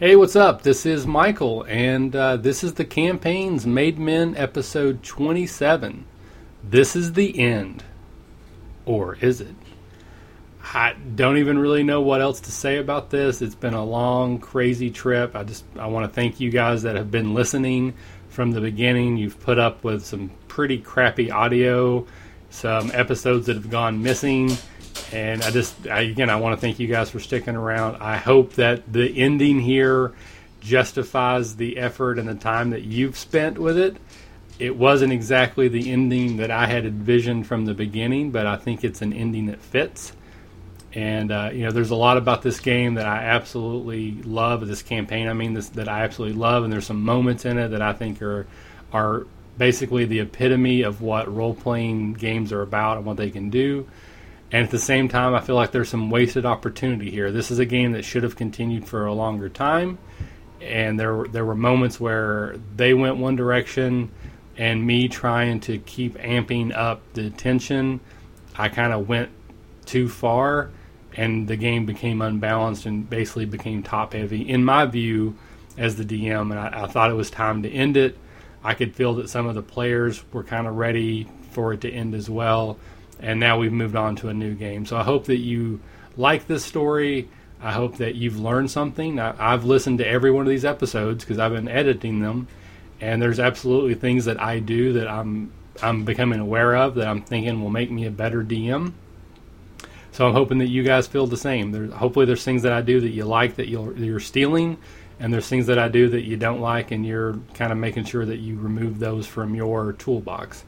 Hey, what's up? This is Michael, and uh, this is the Campaigns Made Men episode 27. This is the end. Or is it? I don't even really know what else to say about this. It's been a long, crazy trip. I just I want to thank you guys that have been listening from the beginning. You've put up with some pretty crappy audio, some episodes that have gone missing, and I just I, again I want to thank you guys for sticking around. I hope that the ending here justifies the effort and the time that you've spent with it. It wasn't exactly the ending that I had envisioned from the beginning, but I think it's an ending that fits. And uh, you know, there's a lot about this game that I absolutely love. This campaign, I mean, this that I absolutely love, and there's some moments in it that I think are are basically the epitome of what role playing games are about and what they can do. And at the same time, I feel like there's some wasted opportunity here. This is a game that should have continued for a longer time, and there there were moments where they went one direction, and me trying to keep amping up the tension, I kind of went too far, and the game became unbalanced and basically became top heavy. In my view, as the DM, and I, I thought it was time to end it. I could feel that some of the players were kind of ready for it to end as well and now we've moved on to a new game. So I hope that you like this story. I hope that you've learned something. I, have listened to every one of these episodes because I've been editing them, and there's absolutely things that I do that I'm I'm becoming aware of that I'm thinking will make me a better DM. So I'm hoping that you guys feel the same. There's, hopefully, there's things that I do that you like that you're, you're stealing, and there's things that I do that you don't like, and you're kind of making sure that you remove those from your toolbox.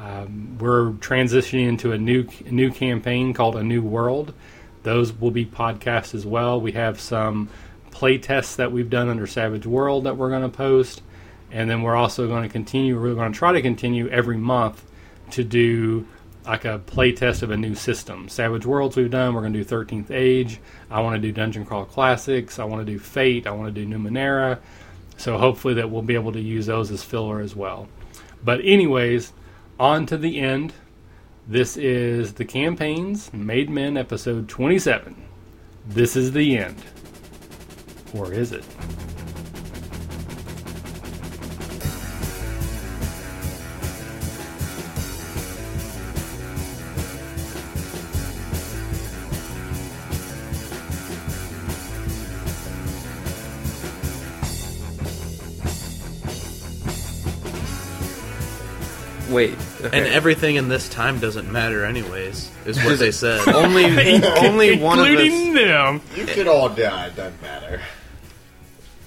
Um, we're transitioning into a new new campaign called A New World. Those will be podcasts as well. We have some play tests that we've done under Savage World that we're going to post, and then we're also going to continue. We're going to try to continue every month to do like a play test of a new system. Savage Worlds we've done. We're going to do 13th Age. I want to do Dungeon Crawl Classics. I want to do Fate. I want to do Numenera. So hopefully that we'll be able to use those as filler as well. But anyways on to the end. This is the campaigns Made Men episode 27. This is the end. Or is it? Wait, And everything in this time doesn't matter, anyways, is what they said. only only one of Including us. them. You could all die. It doesn't matter.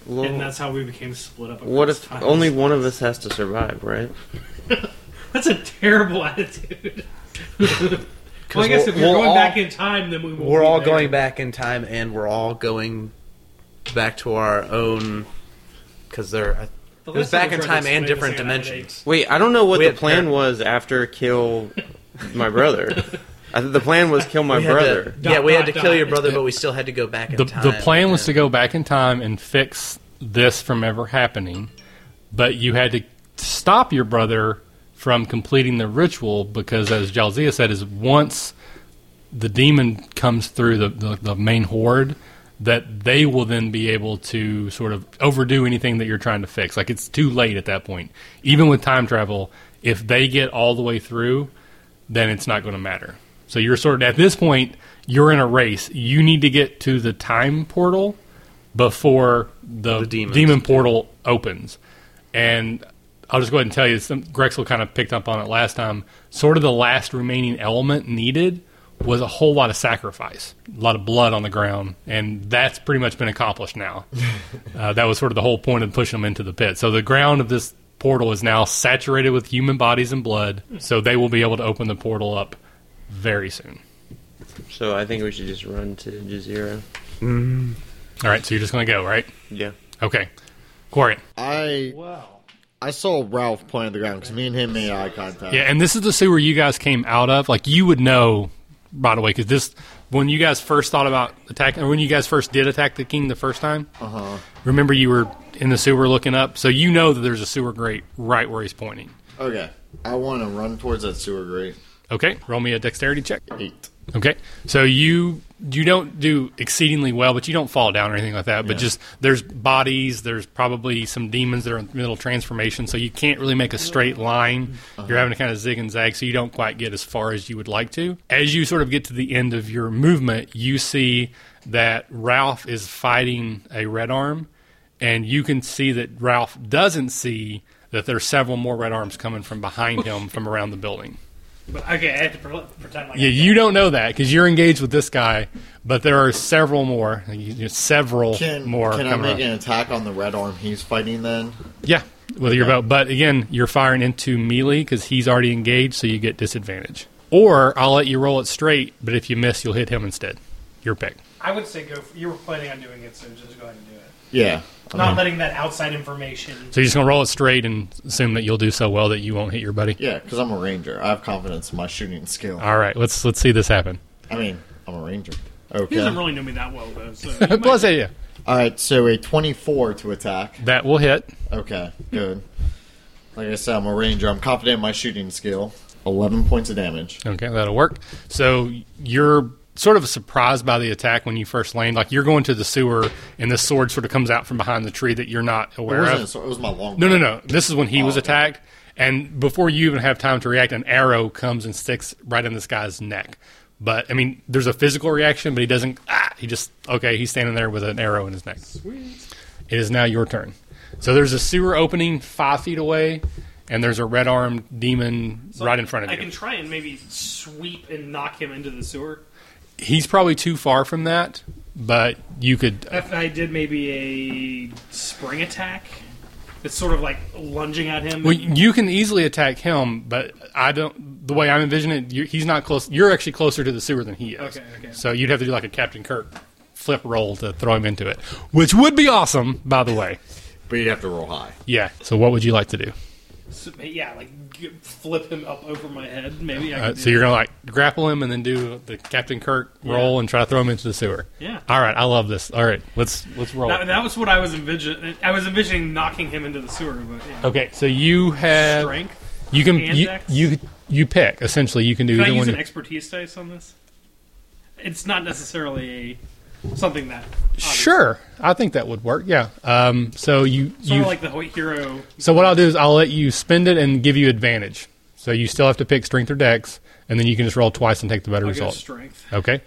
and that's how we became split up. What across if times. only one of us has to survive, right? That's a terrible attitude. well, I guess we'll- if you're we'll going all- back in time, then we will. We're be all there. going back in time, and we're all going back to our own because they're The it was back in time and different dimensions. Wait, I don't know what We the had plan par- was after kill my brother. I think the plan was kill my We had brother. To, Dot, yeah, we had dot, to kill dot. your brother, but we still had to go back in The, time. the plan was to go back in time and fix this from ever happening, but you had to stop your brother from completing the ritual because, as Jalzia said, is once the demon comes through the, the, the main horde, that they will then be able to sort of overdo anything that you're trying to fix. Like it's too late at that point. Even with time travel, if they get all the way through, then it's not going to matter. So you're sort of at this point, you're in a race. You need to get to the time portal before the, The demon portal opens. And I'll just go ahead and tell you, some, Grexel kind of picked up on it last time. Sort of the last remaining element needed was a whole lot of sacrifice, a lot of blood on the ground, and that's pretty much been accomplished now. uh, that was sort of the whole point of pushing them into the pit. So the ground of this portal is now saturated with human bodies and blood, so they will be able to open the portal up very soon. So I think we should just run to Jazeera. All right, so you're just going to go, right? Yeah. Okay. Corian. I Wow. I saw Ralph point at the ground because me and him made eye contact. Yeah, and this is the sewer you guys came out of. Like you would know right way, because this when you guys first thought about attacking, or when you guys first did attack the king the first time. Uh huh. Remember, you were in the sewer looking up, so you know that there's a sewer grate right where he's pointing. Okay. I want to run towards that sewer grate. Okay, roll me a dexterity check. Eight. Okay, so you you don't do exceedingly well, but you don't fall down or anything like that. But Yeah. just there's bodies, there's probably some demons that are in the middle of transformation, so you can't really make a straight line. Uh-huh. You're having to kind of zig and zag, so you don't quite get as far as you would like to. As you sort of get to the end of your movement, you see that Ralph is fighting a red arm, and you can see that Ralph doesn't see that there's several more red arms coming from behind oh. him from around the building. But okay, I have to pre- pretend like Yeah, I you don't know that because you're engaged with this guy, but there are several more, you- you- several Can more. can I make up. an attack on the red arm he's fighting then? Yeah, with your bow. But again, you're firing into melee because he's already engaged, so you get disadvantage. Or I'll let you roll it straight, but if you miss, you'll hit him instead. Your pick. I would say go. For, you were planning on doing it, so just go ahead and do it. Yeah. Not letting that outside information. So you're just gonna roll it straight and assume that you'll do so well that you won't hit your buddy. Yeah, because I'm a ranger. I have confidence in my shooting skill. All right, let's let's see this happen. I mean, I'm a ranger. Okay. He doesn't really know me that well, though. So he might- Plus, yeah, All right, so a 24 to attack. that will hit. Okay, good. Like I said, I'm a ranger. I'm confident in my shooting skill. 11 points of damage. Okay, that'll work. So you're sort of surprised by the attack when you first land. Like you're going to the sewer, and this sword sort of comes out from behind the tree that you're not It aware wasn't. of. It was my long. No, no, no. This is when he Oh, was okay. attacked, and before you even have time to react, an arrow comes and sticks right in this guy's neck. But I mean, there's a physical reaction, but he doesn't. Ah, he just okay. He's standing there with an arrow in his neck. Sweet. It is now your turn. So there's a sewer opening five feet away, and there's a red armed demon So right in front of I you. I can try and maybe sweep and knock him into the sewer. He's probably too far from that, but you could. If I did maybe a spring attack, it's sort of like lunging at him. Well, you can easily attack him, but I don't. The way I'm envisioning it, you, he's not close. You're actually closer to the sewer than he is. Okay, okay. So you'd have to do like a Captain Kirk flip roll to throw him into it, which would be awesome, by the way. But you'd have to roll high. Yeah. So what would you like to do? So, yeah, like g- flip him up over my head. Maybe I Uh, so you're gonna like grapple him and then do the Captain Kirk roll and try to throw him into the sewer. Yeah. All right. I love this. All right. Let's let's roll. That, that was what I was envisioning. I was envisioning knocking him into the sewer, but yeah. Okay. So you have strength. you can you, dex? you you pick essentially. You can do Can I use an expertise dice on this? It's not necessarily a, something that obvious. Sure, I think that would work. Yeah. Um, so you Sort you of like the Hoyt hero. So what I'll do is I'll let you spend it and give you advantage. So you still have to pick strength or dex, and then you can just roll twice and take the better I'll result. strength. Okay.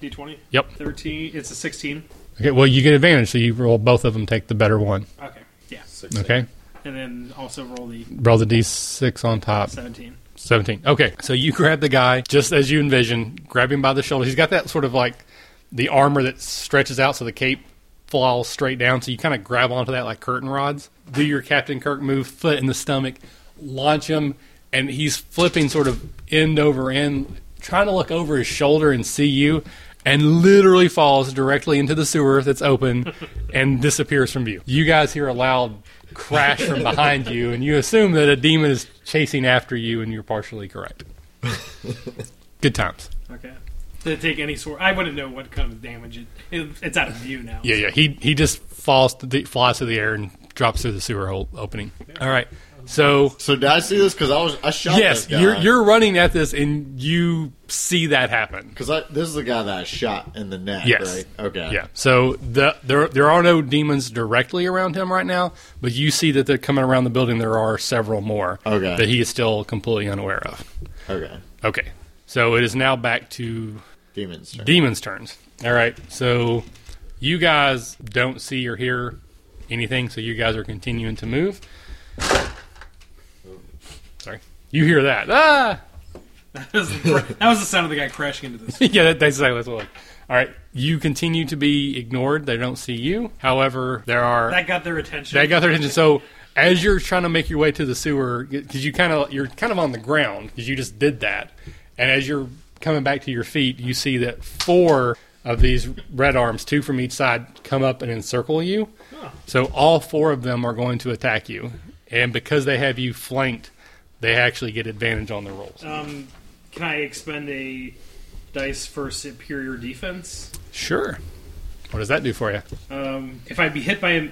D twenty. Yep. Thirteen. It's a sixteen. Okay. Well, you get advantage, so you roll both of them, take the better one. Okay. Yeah. Okay. And then also roll the Roll the d6 on top. seventeen. 17. Okay. So you grab the guy just as you envision, grab him by the shoulder. He's got that sort of like the armor that stretches out so the cape falls straight down. So you kind of grab onto that like curtain rods. Do your Captain Kirk move, foot in the stomach, launch him, and he's flipping sort of end over end, trying to look over his shoulder and see you, and literally falls directly into the sewer that's open and disappears from view. You guys hear a loud crash from behind you, and you assume that a demon is chasing after you, and you're partially correct. Good times. Okay. Did it take any sort? I wouldn't know what kind of damage it. it it's out of view now. Yeah, yeah. He he just falls to the, flies through the air and drops through the sewer hole opening. All right. So So did I see this? Because I was I shot yes, this guy. you're you're running at this, and you see that happen. Because this is the guy that I shot in the neck, Yes. right? Okay. Yeah. So the there there are no demons directly around him right now, but you see that they're coming around the building. There are several more Okay. that he is still completely unaware of. Okay. Okay. So it is now back to Demons. turn. demons' turns. All right. So you guys don't see or hear anything, so you guys are continuing to move. Sorry. You hear that. Ah! That was, the, that was the sound of the guy crashing into this. yeah, that, that's exactly what it was. All right. You continue to be ignored. They don't see you. However, there are. That got their attention. That got their attention. So as you're trying to make your way to the sewer, because you kind of you're kind of on the ground because you just did that, and as you're coming back to your feet, you see that four of these red arms, two from each side, come up and encircle you. So all four of them are going to attack you, and because they have you flanked, they actually get advantage on their rolls. Um, can I expend a dice for superior defense? Sure. What does that do for you? Um, if I be hit by a,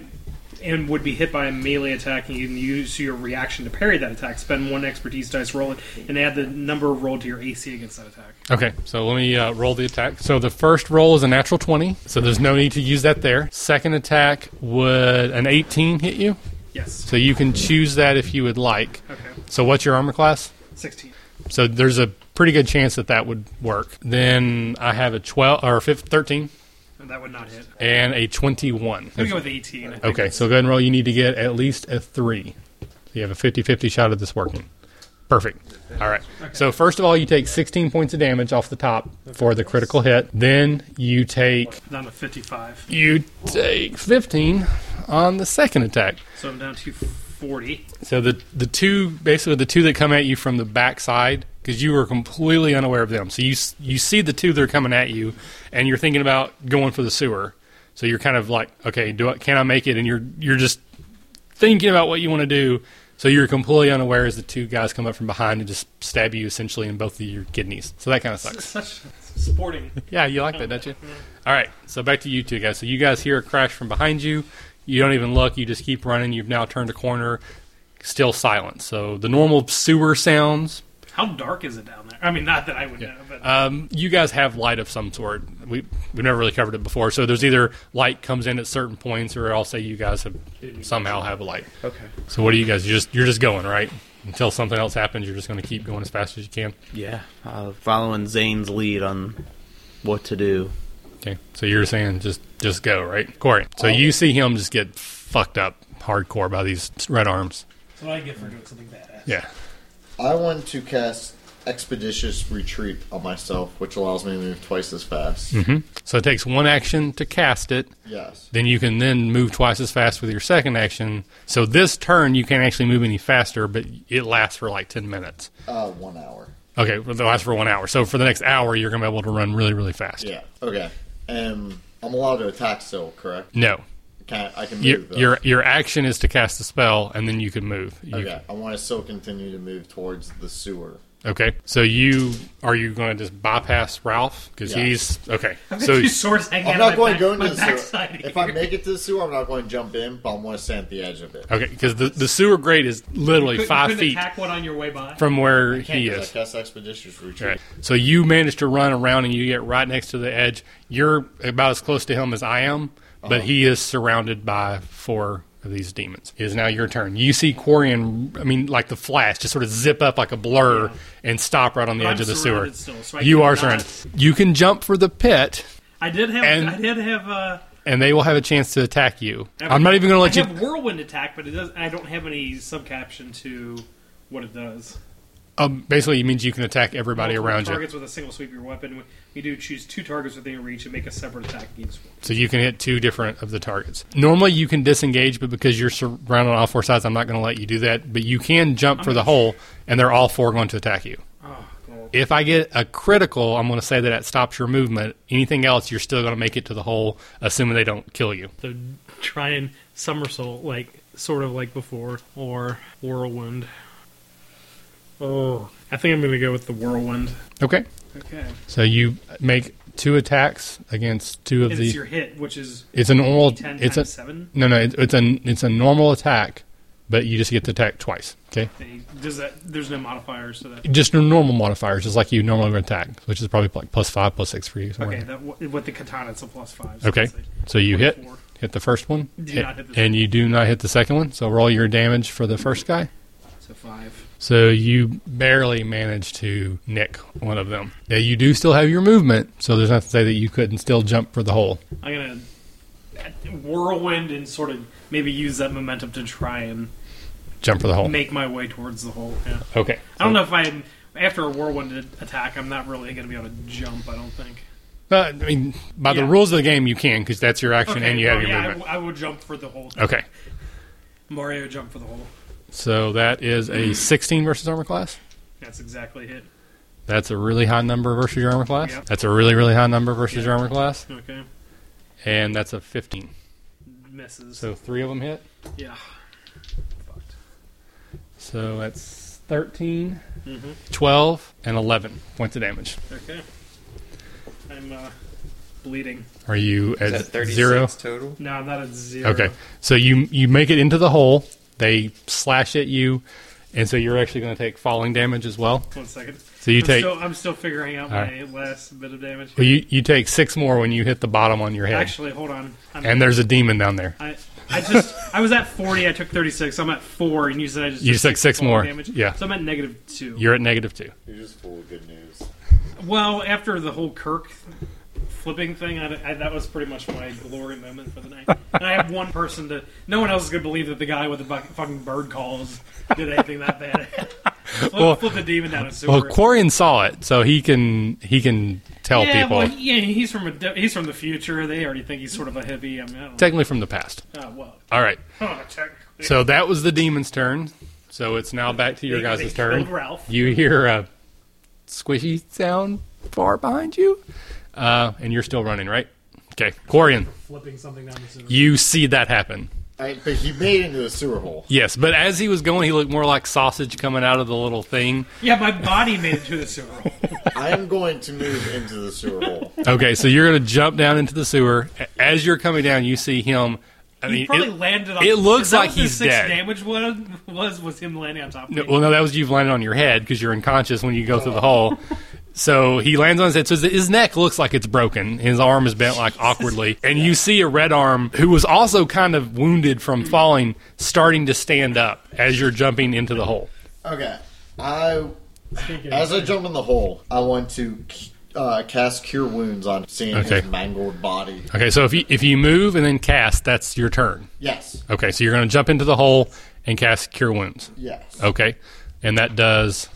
and would be hit by a melee attack, and you can use your reaction to parry that attack. Spend one expertise dice, roll it, and add the number rolled to your AC against that attack. Okay, so let me uh, roll the attack. So the first roll is a natural 20, so there's no need to use that there. Second attack would an 18 hit you? Yes. So you can choose that if you would like. Okay. So what's your armor class? 16. So there's a pretty good chance that that would work. Then I have a 12 or 15, 13 And that would not hit. and a 21. I'm going go with 18. I think Okay, so go ahead and roll. You need to get at least a 3. So you have a 50 50 shot at this working. Perfect. All right. So, first of all, you take 16 points of damage off the top for the critical hit. Then you take Down to 55. you take 15 on the second attack. So I'm down to 40. So the the two basically the two that come at you from the backside because you were completely unaware of them. So you you see the two that are coming at you, and you're thinking about going for the sewer. So you're kind of like, okay, do I, can I make it? And you're you're just thinking about what you want to do. So you're completely unaware as the two guys come up from behind and just stab you essentially in both of your kidneys. So that kind of sucks. Such sporting. Yeah, you like that, don't you? All right, so back to you two guys. So you guys hear a crash from behind you. You don't even look. You just keep running. You've now turned a corner. Still silent. So the normal sewer sounds. How dark is it down there? I mean, not that I would know, but Um, you guys have light of some sort. We we've never really covered it before. So there's either light comes in at certain points, or I'll say you guys have somehow have a light. Okay. So what do you guys? You just you're just going right until something else happens. You're just going to keep going as fast as you can. Yeah. Uh, following Zane's lead on what to do. Okay. So you're saying just just go right, Corey. So you see him just get fucked up hardcore by these red arms. that's what I get for doing something badass. Yeah. I want to cast Expeditious Retreat on myself, which allows me to move twice as fast. hmm So it takes one action to cast it. Yes. Then you can then move twice as fast with your second action. So this turn you can't actually move any faster, but it lasts for like ten minutes. Uh, one hour. Okay, well, it lasts for one hour. So for the next hour, you're gonna be able to run really, really fast. Yeah. Okay. And I'm allowed to attack still, correct? No, Can I can move your though. your your action is to cast the spell, and then you can move. You Okay. I want to still continue to move towards the sewer. Okay, so you are you going to just bypass Ralph because Yeah. he's okay? So two swords hanging I'm out not my going back, to go into my the sewer. backside If here. I make it to the sewer, I'm not going to jump in, but I'm going to stand at the edge of it. okay, because the the sewer grate is literally Couldn't- five couldn't feet attack one on your way by. from where Can't he 'cause is. I cast Expeditious Retreat. Right. So you manage to run around and you get right next to the edge. You're about as close to him as I am, but he is surrounded by four of these demons. It is now your turn. You see Quarian, I mean, like the flash, just sort of zip up like a blur and stop right on the But edge I'm of the sewer. still, so you are cannot- surrounded. You can jump for the pit, I did have. And- I did have. Uh, and they will have a chance to attack you. I'm not even going to let I you. have whirlwind attack, but it does. I don't have any subcaption to what it does. Um, basically, it means you can attack everybody Multiple around you. targets with a single sweep of your weapon. You do choose two targets within your reach and make a separate attack against one. So you can hit two different of the targets. Normally you can disengage, but because you're surrounded on all four sides, I'm not going to let you do that. But you can jump for the hole, and they're all four going to attack you. Oh, God. If I get a critical, I'm going to say that it stops your movement. Anything else, you're still going to make it to the hole, assuming they don't kill you. So try and somersault, like sort of like before, or whirlwind. Oh, I think I'm going to go with the whirlwind. Okay. Okay, So you make two attacks against two of and the. it's your hit, which is it's a normal. ten It's a seven. no, no. It's, it's a it's a normal attack, but you just get to attack twice. Okay. Does that? There's no modifiers to that. Just normal modifiers, just like you normally would attack, which is probably like plus five, plus six for you. somewhere Okay, that, with the katana, it's a plus five. so Okay. So you hit 24. hit the first one, Do not hit the and you do not hit the second one. So roll your damage for the first guy. So five. So you barely managed to nick one of them. Now you do still have your movement, so there's not to say that you couldn't still jump for the hole. I'm gonna whirlwind and sort of maybe use that momentum to try and Jump for the hole. make my way towards the hole. Yeah. Okay. I don't know if I after a whirlwind attack, I'm not really going to be able to jump. I don't think. Uh, I mean, by the rules of the game, you can because that's your action Okay, and you have well, your yeah, I, movement. w- I would jump for the hole. Okay. Mario jump for the hole. So that is a 16 versus armor class. That's exactly it. That's a really high number versus your armor class. Yep. That's a really really high number versus Yep. your armor class, Okay, and that's a 15. misses. So three of them hit. yeah. Fucked. So that's 13, Mm-hmm. 12, and 11 points of damage. Okay. I'm uh, bleeding. Are you Is at that 36 zero? total? No, I'm not at zero. Okay, so you you make it into the hole. They slash at you, and so you're actually going to take falling damage as well. One second. So you I'm take Still, I'm still figuring out All my last bit of damage. well, you you take six more when you hit the bottom on your head, Actually, hold on. I'm, and there's a demon down there. I, I just I was at 40. I took 36. I'm at four, and you said I just You took took six more. Damage. Yeah. So I'm at negative two. You're at negative two. You're just full of good news. Well, after the whole Kirk flipping thing, I, I, that was pretty much my glory moment for the night. and I have one person to. No one else is going to believe that the guy with the buck- fucking bird calls did anything that bad. flip, Well- flip the demon down a sewer. Well, Quarian saw it, so he can he can tell yeah, people well, yeah, he's from a he's from the future. They already think he's sort of a hippie. I mean, I don't know. technically from the past. Oh, well, All right, oh, so that was the demon's turn. So it's now back to your They- guys' they turn. Ralph. You hear a squishy sound far behind you, uh, and you're still running, right? Okay, Quarian, flipping something down the sewer. you see that happen. Right, but he made it into a sewer hole. Yes, but as he was going, he looked more like sausage coming out of the little thing. Yeah, my body made it to the sewer hole. I am going to move into the sewer hole. Okay, so you're going to jump down into the sewer. As you're coming down, you see him. I He mean, probably it- landed on. it looks like what the he's six dead. Damage was was was him landing on top of No, me. well, no, that was you landing on your head because you're unconscious when you go through the hole. So he lands on his head. So his- his neck looks like it's broken. His arm is bent like awkwardly, and you see a red arm who was also kind of wounded from falling, starting to stand up as you're jumping into the hole. Okay. I, as I jump in the hole, I want to uh, cast Cure Wounds on seeing Okay. his mangled body. Okay, so if you if you move and then cast, that's your turn. Yes. Okay, so you're going to jump into the hole and cast Cure Wounds. Yes. Okay, and that does.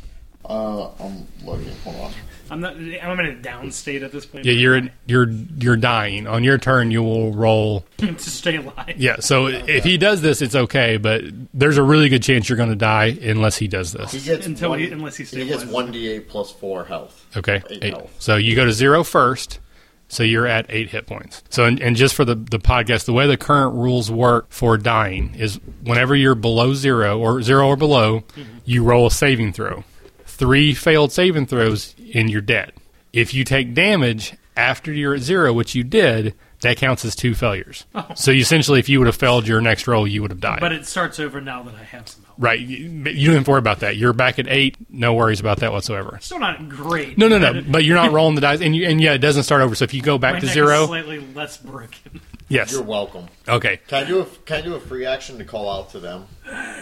Uh, I'm looking. Hold on. I'm not. I'm in a down state at this point. Yeah, you're you're you're dying. On your turn, you will roll to stay alive. Yeah, so if he does this, it's okay, but there's a really good chance you're going to die unless he does this. He gets Until one, he- unless he he gets one d8 plus four health. Okay, Eight eight. health. So you go to zero first, so you're at eight hit points. So, and, and just for the the podcast, the way the current rules work for dying is whenever you're below zero or zero or below, mm-hmm. you roll a saving throw. Three failed saving throws, and you're dead. If you take damage after you're at zero, which you did, that counts as two failures. Oh. So you, essentially, if you would have failed your next roll, you would have died. But it starts over now that I have some help. Right. You, you don't have to worry about that. You're back at eight. No worries about that whatsoever. Still not great. No, no, no. but But you're not rolling the dice, and you, and yeah, it doesn't start over. So if you go my back to neck is zero, slightly less broken. yes, You're welcome. okay, Can I do a Can I do a free action to call out to them?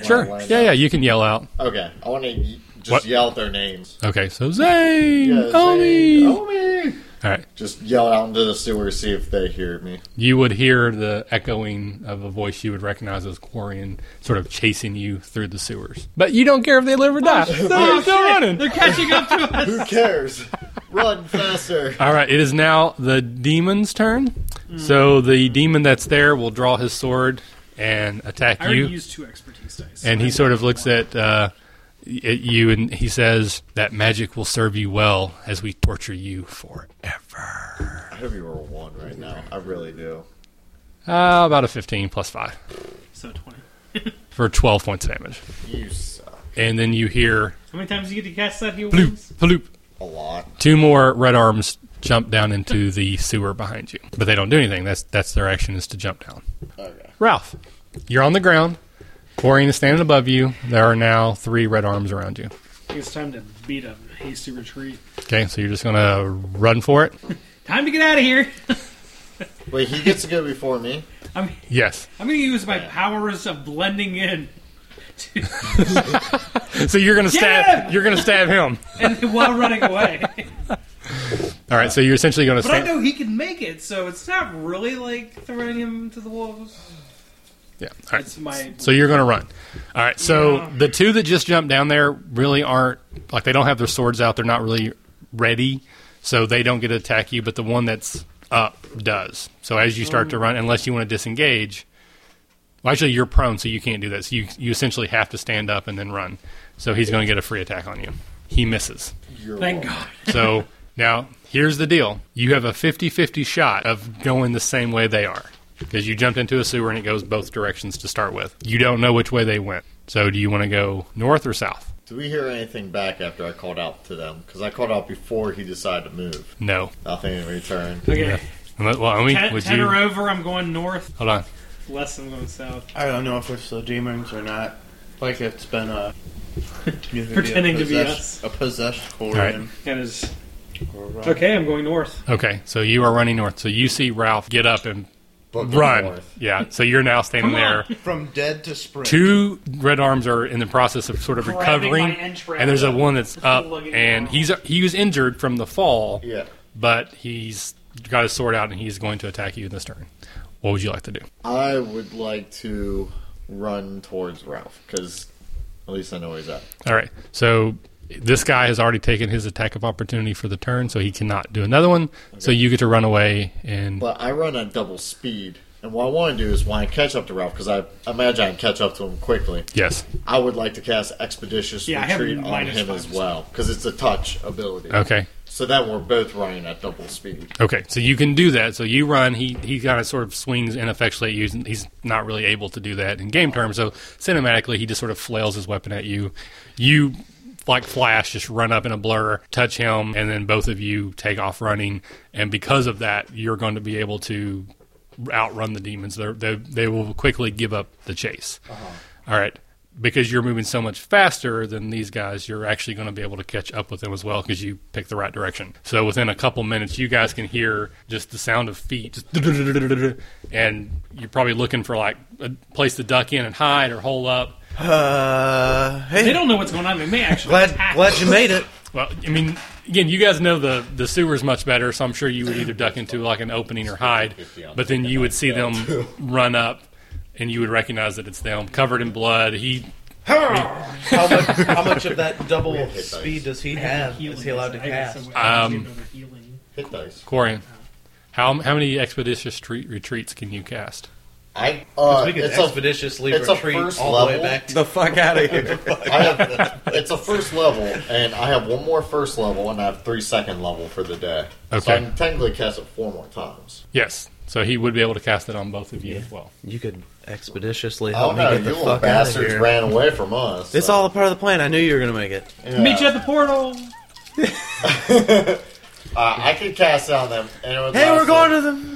Sure, yeah, up? yeah. You can yell out. Okay, I want to just What? yell out their names. Okay, so Zane, Yeah, Omi. Omi. All right, Just yell out into the sewer, see if they hear me. you would hear the echoing of a voice you would recognize as Quarian, sort of chasing you through the sewers. But you don't care if they live or die. So you're still running. They're catching up to us. Who cares? Run faster. All right, it is now the demon's turn. Hmm. So the demon that's there will draw his sword and attack I already you. used two expertise dice. and he sort of looks at, uh, at you and he says, "That magic will serve you well as we torture you forever." I hope you roll one right now. I really do. Uh, about a fifteen plus five so twenty. for twelve points of damage, You suck and then you hear How many times do you get to cast that heal bloop, wounds? bloop. a lot. Two more red arms jump down into the sewer behind you, but they don't do anything. That's that's their action is to jump down. Okay. Ralph, you're on the ground. Quarian is standing above you. There are now three red arms around you. It's time to beat a hasty retreat. Okay, so you're just gonna run for it. Time to get out of here. Wait, he gets to go before me. I'm Yes. I'm going to use my powers of blending in, So you're gonna stab. Yeah! You're gonna stab him. and while running away. All right. So you're essentially gonna stab But I stand. know he can make it, so it's not really like throwing him to the wolves. Yeah. All right. My So you're going to run. All right. So Yeah. the two that just jumped down there really aren't like they don't have their swords out. They're not really ready, so they don't get to attack you. But the one that's up does. So as you start to oh. run, unless you want to disengage, well, actually you're prone, so you can't do that. So you you essentially have to stand up and then run. So he's going to get a free attack on you. He misses. You're thank welcome. God. So now here's the deal: you have a 50-50 shot of going the same way they are because you jumped into a sewer and it goes both directions to start with. You don't know which way they went. So do you want to go north or south? Do we hear anything back after I called out to them? Because I called out before he decided to move. No. Nothing in return. Okay. Yeah. Well, Omi, Ten, would ten you? or over, I'm going north. Hold on. Less, I'm going south. I don't know if we're still demons or not. Like it's been a Pretending to be us. a possessed right. Corian. That is okay. I'm going north. Okay, so you are running north. So you see Ralph get up and Book run. north. Yeah. So you're now standing there. From dead to sprint. Two red arms are in the process of sort of Grabbing recovering, and there's a one that's up, and down. he's he was injured from the fall, Yeah. but he's got his sword out and he's going to attack you in this turn. What would you like to do? I would like to run towards Ralph because at least I know where he's at. All right. So this guy has already taken his attack of opportunity for the turn, so he cannot do another one. So you get to run away and But I run at double speed, and what I want to do is when I catch up to Ralph, because I imagine I can catch up to him quickly. yes. I would like to cast Expeditious Yeah, Retreat on him as well because it's a touch ability. Okay. So then we're both running at double speed. Okay, so you can do that. So you run. He he kind of sort of swings ineffectually at you. He's not really able to do that in game terms. So cinematically, he just sort of flails his weapon at you. You like flash, just run up in a blur, touch him, and then both of you take off running. And because of that, you're going to be able to outrun the demons. They're, they they will quickly give up the chase. Uh-huh. All right. Because you're moving so much faster than these guys, you're actually going to be able to catch up with them as well because you picked the right direction. So within a couple minutes, you guys can hear just the sound of feet, just and you're probably looking for like a place to duck in and hide or hole up. Uh, hey, They don't know what's going on. They may actually glad attack. glad you made it. Well, I mean, again, you guys know the the sewers much better, so I'm sure you would either duck into like an opening or hide. But then you would see them run up, and you would recognize that it's them, covered in blood. He How much, how much of that double speed does he have? Is he allowed to cast? Um, get over healing. Hit dice. Corian, how how many expeditious tre- retreats can you cast? I uh, we could it's a expeditiously it's a retreat first all the way level. back to The fuck out of here. I have it's a first level, and I have one more first level, and I have three second level for the day. Okay. So I can technically cast it four more times. Yes, so he would be able to cast it on both of you as well. You could expeditiously Oh help me no, get you the little fuck out of bastards here. ran away from us. It's so- all a part of the plan. I knew you were going to make it. Yeah. Meet you at the portal. Uh, I could cast it on them. And it would Hey, we're going to the.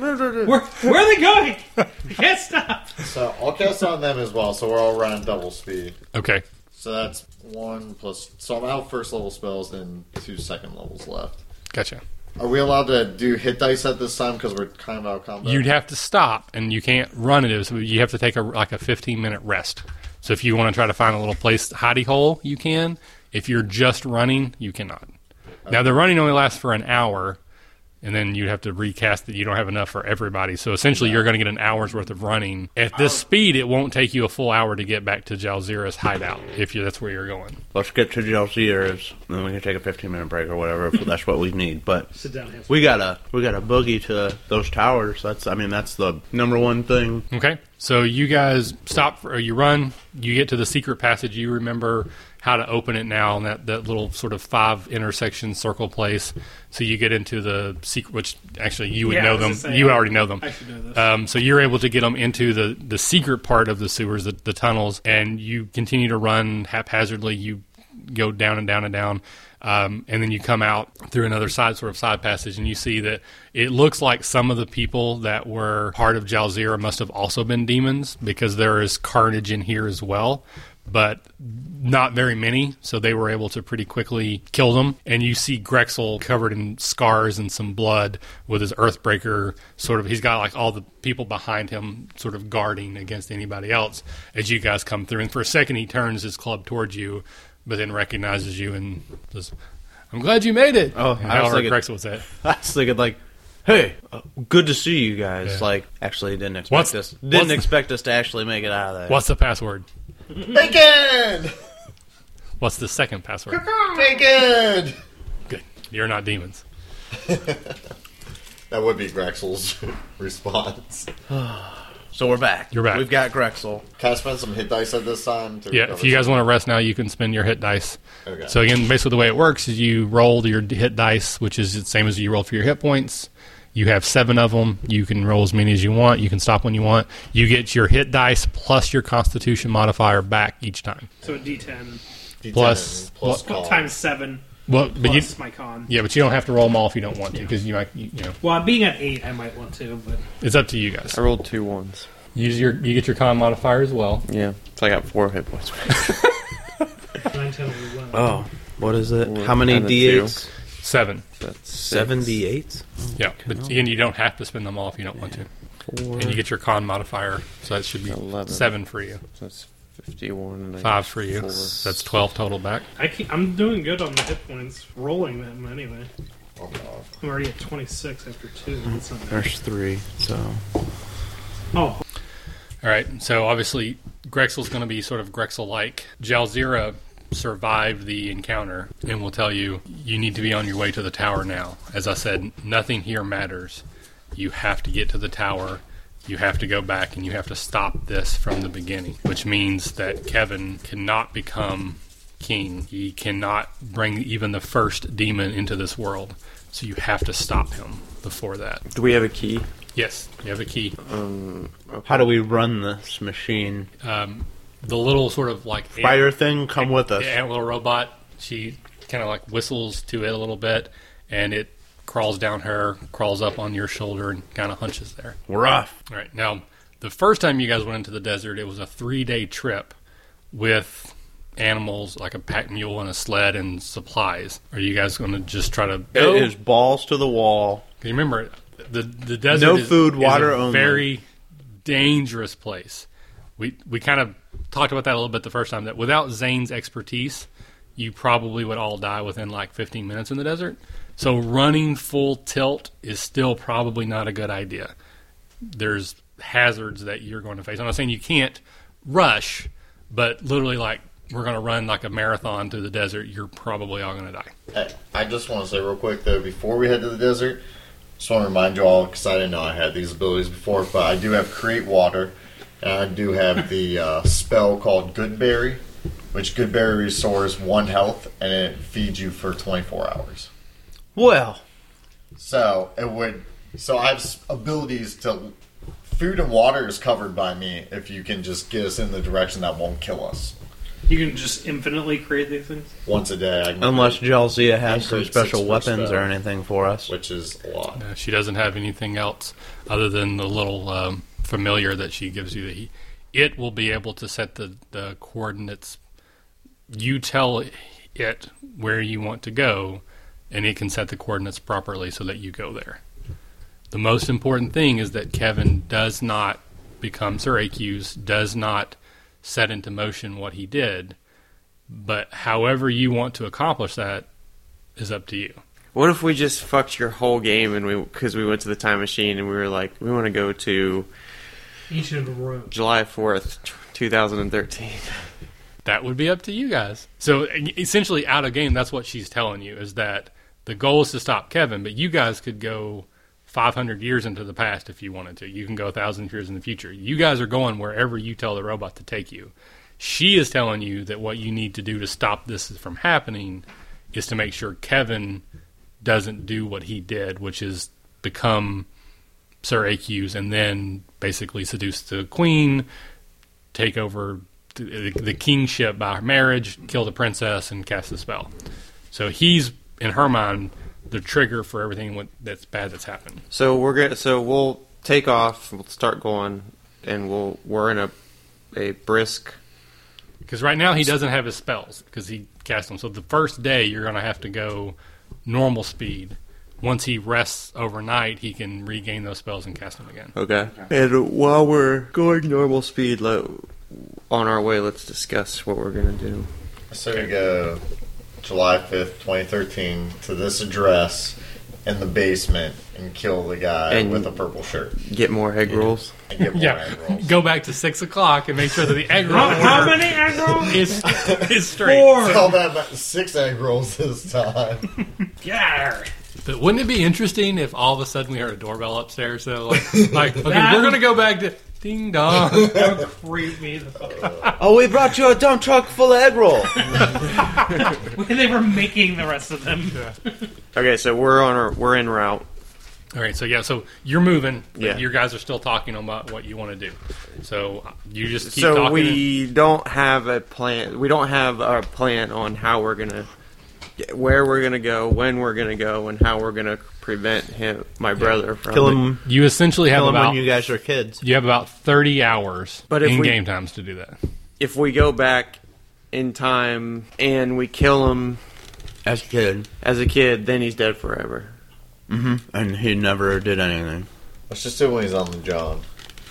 Where where are they going? I can't stop. So I'll cast on them as well. So we're all running double speed. Okay, So that's one plus. So I'm out first level spells and two second levels left. gotcha. Are we allowed to do hit dice at this time because we're kind of out of combat? You'd have to stop, and you can't run it. So you have to take a like a 15 minute rest. So if you want to try to find a little place hidey hole, you can. If you're just running, you cannot. Now the running only lasts for an hour, and then you'd have to recast it. You don't have enough for everybody. So essentially, you're going to get an hour's worth of running. At this oh. speed, it won't take you a full hour to get back to Jalzira's hideout if you, that's where you're going. Let's get to Jalziers, and then we can take a 15 minute break or whatever if that's what we need. But Sit down. Have we gotta we gotta boogie to those towers. That's I mean that's the number one thing. Okay. So you guys stop, for, or you run, you get to the secret passage. You remember how to open it now, and that, that little sort of five intersection circle place. So you get into the secret, which actually you would Yeah, know them. say, you I- already know them. I should know this. Um, so you're able to get them into the, the secret part of the sewers, the, the tunnels, and you continue to run haphazardly. You go down and down and down, um, and then you come out through another side sort of side passage, and you see that it looks like some of the people that were part of Jalzira must have also been demons because there is carnage in here as well. But not very many, so they were able to pretty quickly kill them. And you see Grexel covered in scars and some blood with his Earthbreaker sort of. He's got like all the people behind him sort of guarding against anybody else as you guys come through. And for a second, he turns his club towards you, but then recognizes you and says, I'm glad you made it. Oh, and I was thinking- Grexel was that. I was thinking like, hey, uh, good to see you guys. Yeah. Like actually didn't expect What's- us didn't expect us to actually make it out of there. What's the password? Bacon! What's the second password? Bacon! Good. You're not demons. That would be Grexel's response. So we're back. You're back. We've got Grexel. Can I spend some hit dice at this time? To Yeah, recover if you guys some- want to rest now, you can spend your hit dice. Okay. So again, basically the way it works is you roll your hit dice, which is the same as you roll for your hit points. You have seven of them. You can roll as many as you want. You can stop when you want. You get your hit dice plus your Constitution modifier back each time. So a D10 D10 plus- plus what- call. times seven. Well, but you, plus my con. yeah, but you don't have to roll them all if you don't want to, because you might, you, you know, Well, being at eight, I might want to, but it's up to you guys. I rolled two ones. Use your, you get your con modifier as well. Yeah, so I got four hit points. nine, ten, eleven. Oh, what is it? Four How many and a two. d8s? Seven. That's six, Seven d8s. Yeah, but again, you don't have to spend them all if you don't want to, four, and you get your con modifier, so that should be Eleven. seven for you, so that's fifty-one. Five for you. four. That's twelve total back. I keep, I'm doing good on the hit points, rolling them anyway. Oh, I'm already at 26 after two. That's not bad. There's three. So Oh, All right, so obviously Grexel's going to be sort of Grexel-like. Jalzira survived the encounter and will tell you you need to be on your way to the tower now. As I said, nothing here matters. You have to get to the tower. You have to go back and you have to stop this from the beginning, which means that Kevin cannot become king. He cannot bring even the first demon into this world. So you have to stop him before that. Do we have a key? Yes, you have a key. Um, okay. how do we run this machine? Um, the little sort of like ant- Spider thing, come with us. ant little robot. She kind of like whistles to it a little bit, and it crawls down her, crawls up on your shoulder, and kind of hunches there. We're off. All right. Now, the first time you guys went into the desert, it was a three day trip with animals like a pack mule and a sled and supplies. Are you guys going to just try to go? It is balls to the wall. 'Cause you remember, the the desert No is, food, water a only. very dangerous place. We we kind of talked about that a little bit the first time. That without Zane's expertise, you probably would all die within like 15 minutes in the desert. So running full tilt is still probably not a good idea. There's hazards that you're going to face. I'm not saying you can't rush, but literally like we're going to run like a marathon through the desert. You're probably all going to die. I just want to say real quick though, before we head to the desert, just want to remind you all because I didn't know I had these abilities before, but I do have create water, I do have the uh, spell called Goodberry, which Goodberry restores one health and it feeds you for 24 hours. Well, So it would. So I have abilities to. Food and water is covered by me if you can just get us in the direction that won't kill us. you can just infinitely create these things. Once a day, I can unless Jalzia has some special six weapons or anything for us. which is a lot. Uh, she doesn't have anything else other than the little um, familiar that she gives you. That he, it will be able to set the, the coordinates. You tell it where you want to go, and it can set the coordinates properly so that you go there. The most important thing is that Kevin does not become Syracuse, does not set into motion what he did, but however you want to accomplish that is up to you. What if we just fucked your whole game and we because we went to the time machine and we were like we want to go to Ancient Rome. July fourth, two thousand and thirteen. That would be up to you guys. So e- essentially, out of game, that's what she's telling you is that the goal is to stop Kevin, but you guys could go 500 years into the past if you wanted to. You can go 1,000 years in the future. You guys are going wherever you tell the robot to take you. She is telling you that what you need to do to stop this from happening is to make sure Kevin doesn't do what he did, which is become Sir Acuse and then basically seduce the queen, take over the, the kingship by marriage, kill the princess, and cast the spell. So he's, in her mind, the trigger for everything that's bad that's happened. So we're gonna so we'll take off. We'll start going, and we'll we're in a a brisk. Because right now he doesn't have his spells because he cast them. So the first day you're going to have to go normal speed. Once he rests overnight, he can regain those spells and cast them again. Okay. And while we're going normal speed, let, on our way, let's discuss what we're gonna do. So we go July 5th, 2013, to this address in the basement and kill the guy And- with a purple shirt. Get more egg rolls. And get more Yeah, egg rolls. go back to six o'clock and make sure that the egg roll How, how order many egg rolls? is is straight. Four. Tell that about six egg rolls this time. Yeah. But wouldn't it be interesting if all of a sudden we heard a doorbell upstairs? So like, like okay, we're gonna go back to ding dong. That would creep me the fuck out. Oh, we brought you a dump truck full of egg roll. When they were making the rest of them. Okay, so we're on our we're en route. All right, so yeah, so you're moving. But Yeah. your guys are still talking about what you want to do. So you just keep so talking. we don't have a plan. We don't have a plan on how we're gonna where we're gonna go, when we're gonna go, and how we're gonna prevent him, my brother, from Kill him, You essentially have kill him about when you guys are kids. you have about thirty hours But if in we- game times to do that. If we go back in time and we kill him As a kid. as a kid, then he's dead forever. hmm And he never did anything. Let's just do it when he's on the job.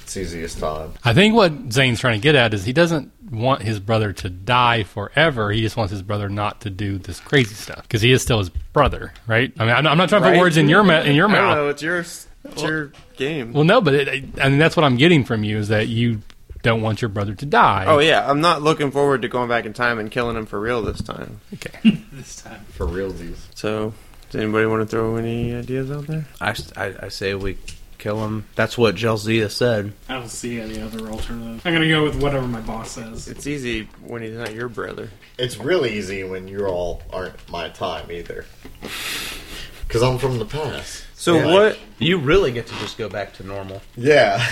It's easiest time. I think what Zane's trying to get at is he doesn't want his brother to die forever. He just wants his brother not to do this crazy stuff because he is still his brother, right? I mean, I'm not, I'm not trying to put words in your ma- in your mouth. know. It's your it's your game. Well, no, but it, I mean that's what I'm getting from you is that you don't want your brother to die. Oh yeah, I'm not looking forward to going back in time and killing him for real this time. okay. this time. For realsies. So, does anybody want to throw any ideas out there? I, I, I say we kill him. That's what Jelzia said. I don't see any other alternative. I'm gonna go with whatever my boss says. It's easy when he's not your brother. It's really easy when you all aren't my time either. Because I'm from the past. So Yeah. what? You really get to just go back to normal. Yeah.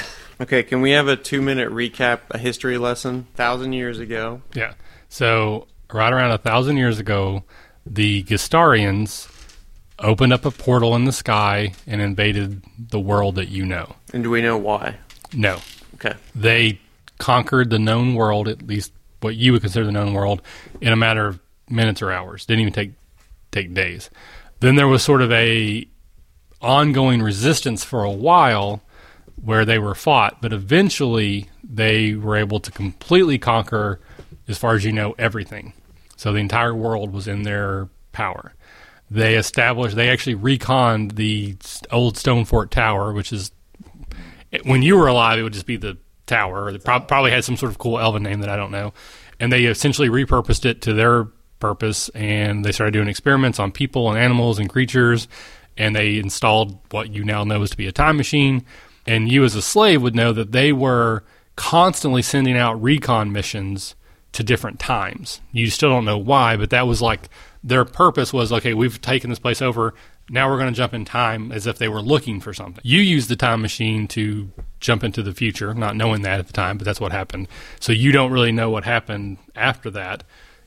Okay, can we have a two minute recap? A history lesson, thousand years ago. Yeah. So right around a thousand years ago, the Gestarians opened up a portal in the sky and invaded the world that you know. And do we know why? No, Okay. they conquered the known world, at least what you would consider the known world, in a matter of minutes or hours. Didn't even take take days. Then there was sort of a ongoing resistance for a while where they were fought, but eventually they were able to completely conquer, as far as you know, everything. So the entire world was in their power. They established, they actually reconned the old Stone Fort Tower, which is when you were alive, it would just be the tower. It prob- probably had some sort of cool elven name that I don't know. And they essentially repurposed it to their purpose, and they started doing experiments on people and animals and creatures. And they installed what you now know is to be a time machine. And you, as a slave, would know that they were constantly sending out recon missions to different times. You still don't know why, but that was like their purpose was okay, we've taken this place over. Now we're going to jump in time as if they were looking for something. You used the time machine to jump into the future, not knowing that at the time, but that's what happened. So you don't really know what happened after that.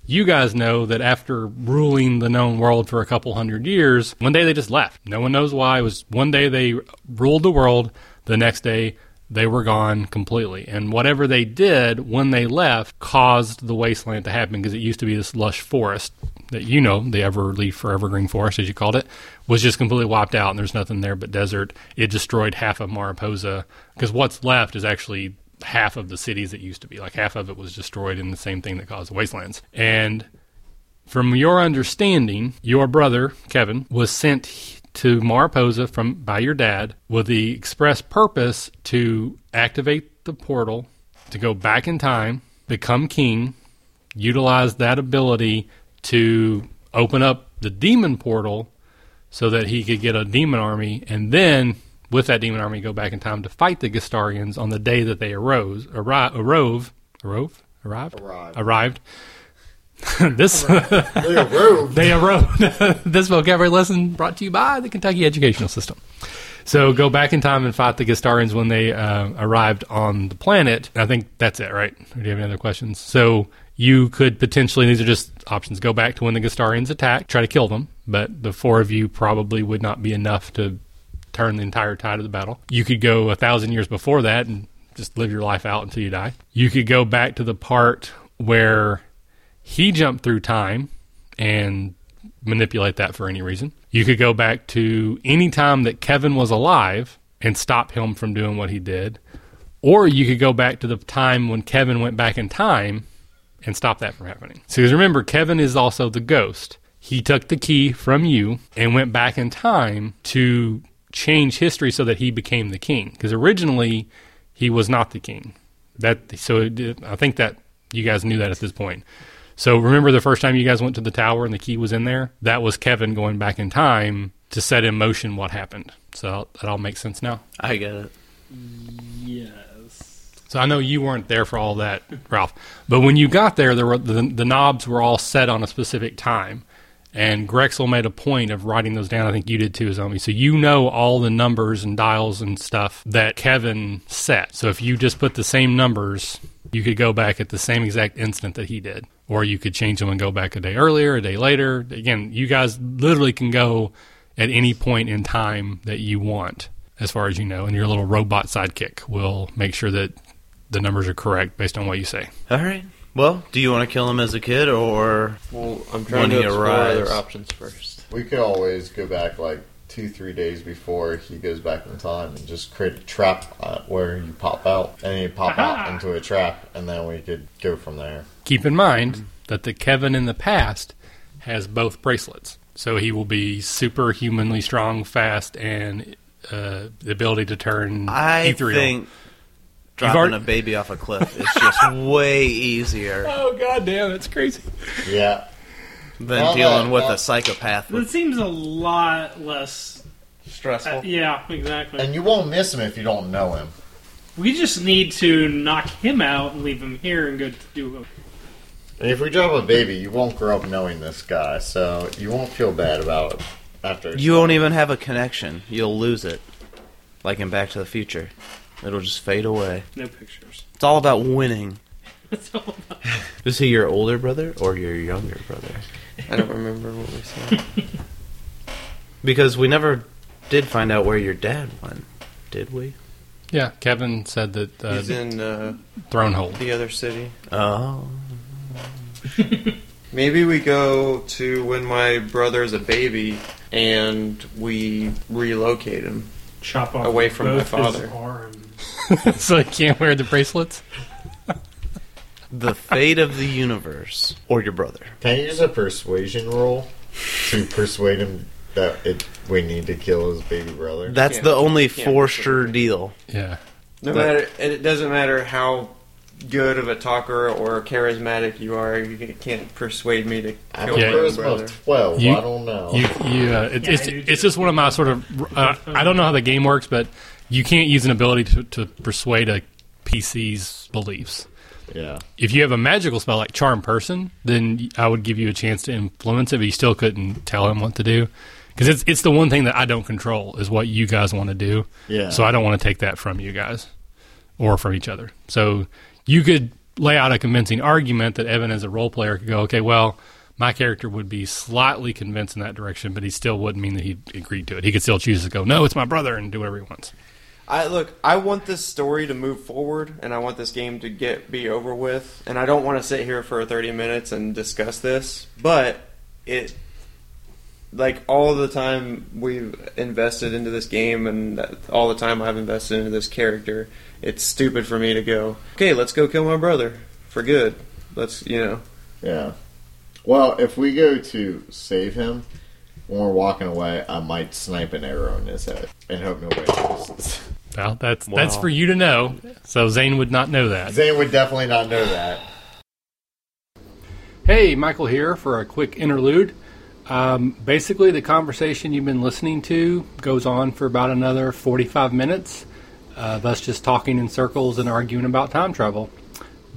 You guys know that after ruling the known world for a couple hundred years, one day they just left. No one knows why. It was one day they ruled the world, the next day they were gone completely. And whatever they did when they left caused the wasteland to happen because it used to be this lush forest that you know, the Everleaf or Evergreen Forest, as you called it, was just completely wiped out and there's nothing there but desert. It destroyed half of Mariposa because what's left is actually half of the cities that used to be. Like half of it was destroyed in the same thing that caused the wastelands. And from your understanding, your brother, Kevin, was sent to Mariposa from by your dad with the express purpose to activate the portal, to go back in time, become king, utilize that ability to open up the demon portal so that he could get a demon army and then with that demon army go back in time to fight the Gestarians on the day that they arose arri- arove arove arrived Arrived. arrived this They arose. they arose this vocabulary lesson brought to you by the Kentucky educational system so go back in time and fight the Gestarians when they uh, arrived on the planet. I think that's it, right? Or do you have any other questions? So you could potentially, these are just options, go back to when the Gestarians attack, try to kill them, but the four of you probably would not be enough to turn the entire tide of the battle. You could go a thousand years before that and just live your life out until you die. You could go back to the part where he jumped through time and manipulate that for any reason. You could go back to any time that Kevin was alive and stop him from doing what he did. Or you could go back to the time when Kevin went back in time and stop that from happening. So 'cause remember, Kevin is also the ghost. He took the key from you and went back in time to change history so that he became the king. Because originally he was not the king. That so it, I think that you guys knew that at this point. So remember the first time you guys went to the tower and the key was in there? That was Kevin going back in time to set in motion what happened. So that all makes sense now. I get it. Yes. So I know you weren't there for all that, Ralph. But when you got there, there were the, the knobs were all set on a specific time, and Grexel made a point of writing those down. I think you did too, Zombie. So you know all the numbers and dials and stuff that Kevin set. So if you just put the same numbers, you could go back at the same exact instant that he did, or you could change them and go back a day earlier, a day later. Again, you guys literally can go at any point in time that you want, as far as you know, and your little robot sidekick will make sure that the numbers are correct based on what you say. All right. Well, do you want to kill him as a kid or Well, I'm When trying to he explore arrives. other options first. We could always go back like two, three days before he goes back in time and just create a trap uh, where you pop out and you pop out into a trap, and then we could go from there. Keep in mind that the Kevin in the past has both bracelets, so he will be superhumanly strong, fast, and uh, the ability to turn I ethereal. think dropping already- a baby off a cliff is just way easier Oh god damn, that's crazy. Yeah, than Well, dealing no, with well- a psychopath It with seems a lot less. stressful. Uh, yeah, exactly. and you won't miss him if you don't know him. we just need to knock him out and leave him here and go to do. And if we drop a baby, you won't grow up knowing this guy, so you won't feel bad about it after. You won't even have a connection. You'll lose it. Like in Back to the Future. It'll just fade away. No pictures. It's all about winning. That's all about. Is he your older brother or your younger brother? I don't remember what we said. Because we never did find out where your dad went, did we? Yeah, Kevin said that uh, He's in uh, throne hold. the other city. Oh. Maybe we go to when my brother's a baby and we relocate him. Chop off Away from my both his father. arms. so he can't wear the bracelets. The fate of the universe. Or your brother. Can you use a persuasion roll to persuade him that it, we need to kill his baby brother? That's Can't- the only can't for persuade sure deal. Yeah, No But- matter, and it doesn't matter how good of a talker or charismatic you are, you can't persuade me to kill have Yeah. a my charisma brother. of twelve. You- I don't know. you, you, uh, it, Yeah, it's it's just one of my sort of. Uh, I don't know how the game works, but you can't use an ability to, to persuade a PC's beliefs. Yeah. If you have a magical spell like Charm Person, then I would give you a chance to influence it, but you still couldn't tell him what to do. Because it's it's the one thing that I don't control is what you guys want to do. Yeah. So I don't want to take that from you guys or from each other. So you could lay out a convincing argument that Evan, as a role player, could go, okay, well, my character would be slightly convinced in that direction, but he still wouldn't mean that he agreed to it. He could still choose to go, no, it's my brother, and do whatever he wants. I look. I want this story to move forward, and I want this game to get be over with. And I don't want to sit here for thirty minutes and discuss this. But it, like all the time we've invested into this game, and all the time I've invested into this character, it's stupid for me to go. Okay, let's go kill my brother for good. Let's you know. Yeah. Well, if we go to save him, when we're walking away, I might snipe an arrow in his head and hope nobody notices. Well, that's that's for you to know. So Zane would not know that. Zane would definitely not know that. Hey, Michael here for a quick interlude. Um, basically, the conversation you've been listening to goes on for about another 45 minutes of us just talking in circles and arguing about time travel.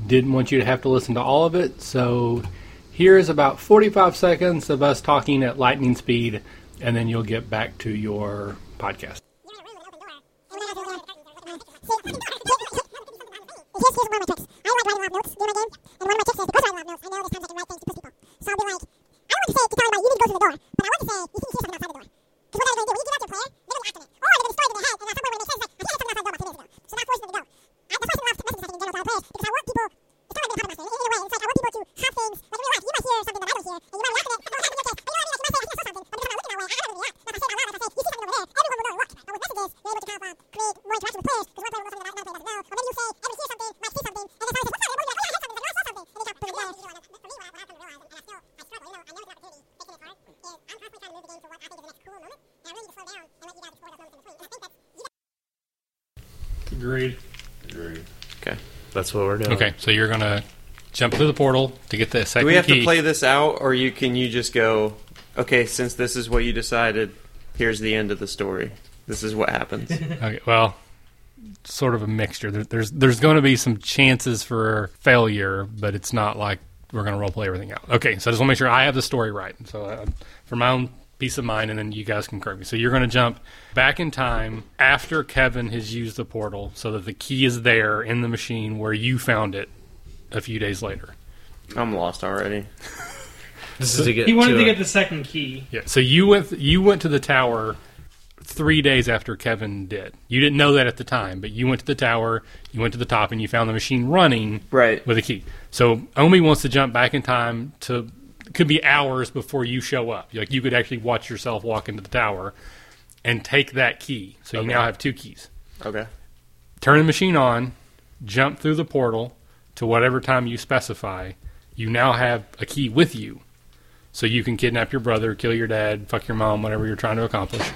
Didn't want you to have to listen to all of it, so here's about 45 seconds of us talking at lightning speed, and then you'll get back to your podcast. Here's, one of my tricks. I like writing a lot of notes in my game, and one of my tricks is because I write a of notes, I know there's times I can write things to push people. So I'll be like, I don't want to say to tell anybody you need to go through the door, but I want to say you can hear something outside the door. Because what they're going to do, when you give that to a player, they're going to act on it. Or they're going to destroy it in their head, and now somewhere when they say, like, I think I heard something outside the door about two minutes ago. So that forces them to go. I, I send a lot of messages I think in general to other players, because I want people, it's not like they're talking about things, in, in a way, it's like I want people to have things, like in real life, you might hear something that I don't hear, and you might react to it, oh, it happened in your you know what I mean, like you might say, I think I saw something, but because I'm looking that way, I don't really react. Like I say it like I say, you see something over there, everyone will know it worked. Now with messages, you're able to kind of uh, create more interaction with players, because one player will know something that another player doesn't know, or maybe you say, everyone hears something, might see something, and then someone says, what's that? Everyone's like, oh yeah, I heard something, like, oh, I saw something, and they kind of put it together. For me, what I've come to realize, and I still, I struggle, you know, I know it's an opportunity, making it hard, is I'm constantly trying to move the game to what I think is the next cool moment, and I really need to slow down and let you guys explore those moments in between. And I think that's, you Agreed. Okay. That's what we're doing. Okay, so you're going to jump through the portal to get the second Do we have key. to play this out, or you can you just go? Okay, since this is what you decided, here's the end of the story. This is what happens. Okay, well, sort of a mixture. There, there's there's going to be some chances for failure, but it's not like we're going to role play everything out. Okay, so I just want to make sure I have the story right. So uh, for my own peace of mind, and then you guys can correct me. So you're going to jump back in time after Kevin has used the portal, so that the key is there in the machine where you found it a few days later. I'm lost already. This is to get He wanted to, to a- get the second key. Yeah. So you went you went to the tower three days after Kevin did. You didn't know that at the time, but you went to the tower, you went to the top, and you found the machine running Right. with a key. So Omi wants to jump back in time to could be hours before you show up. Like you could actually watch yourself walk into the tower and take that key. So you now have two keys. Okay. Turn the machine on, jump through the portal to whatever time you specify. You now have a key with you. So you can kidnap your brother, kill your dad, fuck your mom, whatever you're trying to accomplish.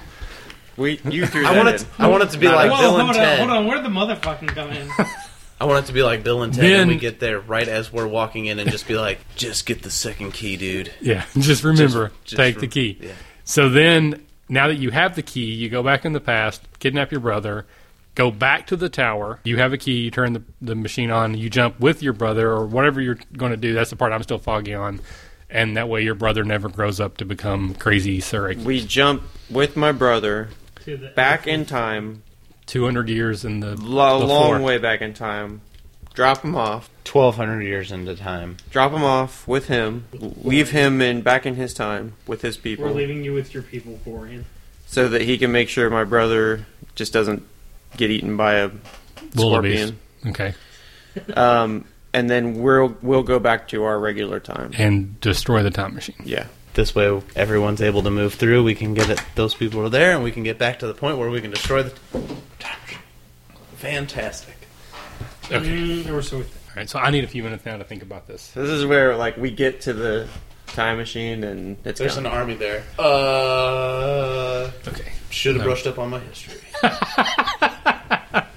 We you threw I that want in. it. I want it to be like a- Whoa, Bill hold and on, Ted. hold on. Where'd the motherfucking come in? I want it to be like Bill and Ted, Then- and we get there right as we're walking in, and just be like, "Just get the second key, dude." Yeah, just remember, Just- just take rem- the key. yeah. So then, now that you have the key, you go back in the past, kidnap your brother, go back to the tower. You have a key. You turn the, the machine on. You jump with your brother or whatever you're going to do. That's the part I'm still foggy on. And that way, your brother never grows up to become crazy Sir. We jump with my brother To the- back in time, 200 years in the lo- before. long way back in time. Drop him off. Twelve hundred years into time. Drop him off with him. Leave him in back in his time with his people. We're people, leaving you with your people, Corian. so that he can make sure my brother just doesn't get eaten by a Wildebeest. scorpion. Okay. Um, and then we'll we'll go back to our regular time. And destroy the time machine. Yeah. This way, everyone's able to move through. We can get it. Those people are there, and we can get back to the point where we can destroy the time machine. Fantastic. Okay. Mm, we're so All right. So I need a few minutes now to think about this. This is where like we get to the time machine and it's There's gone. an army there. Uh, Okay. should have No. brushed up on my history.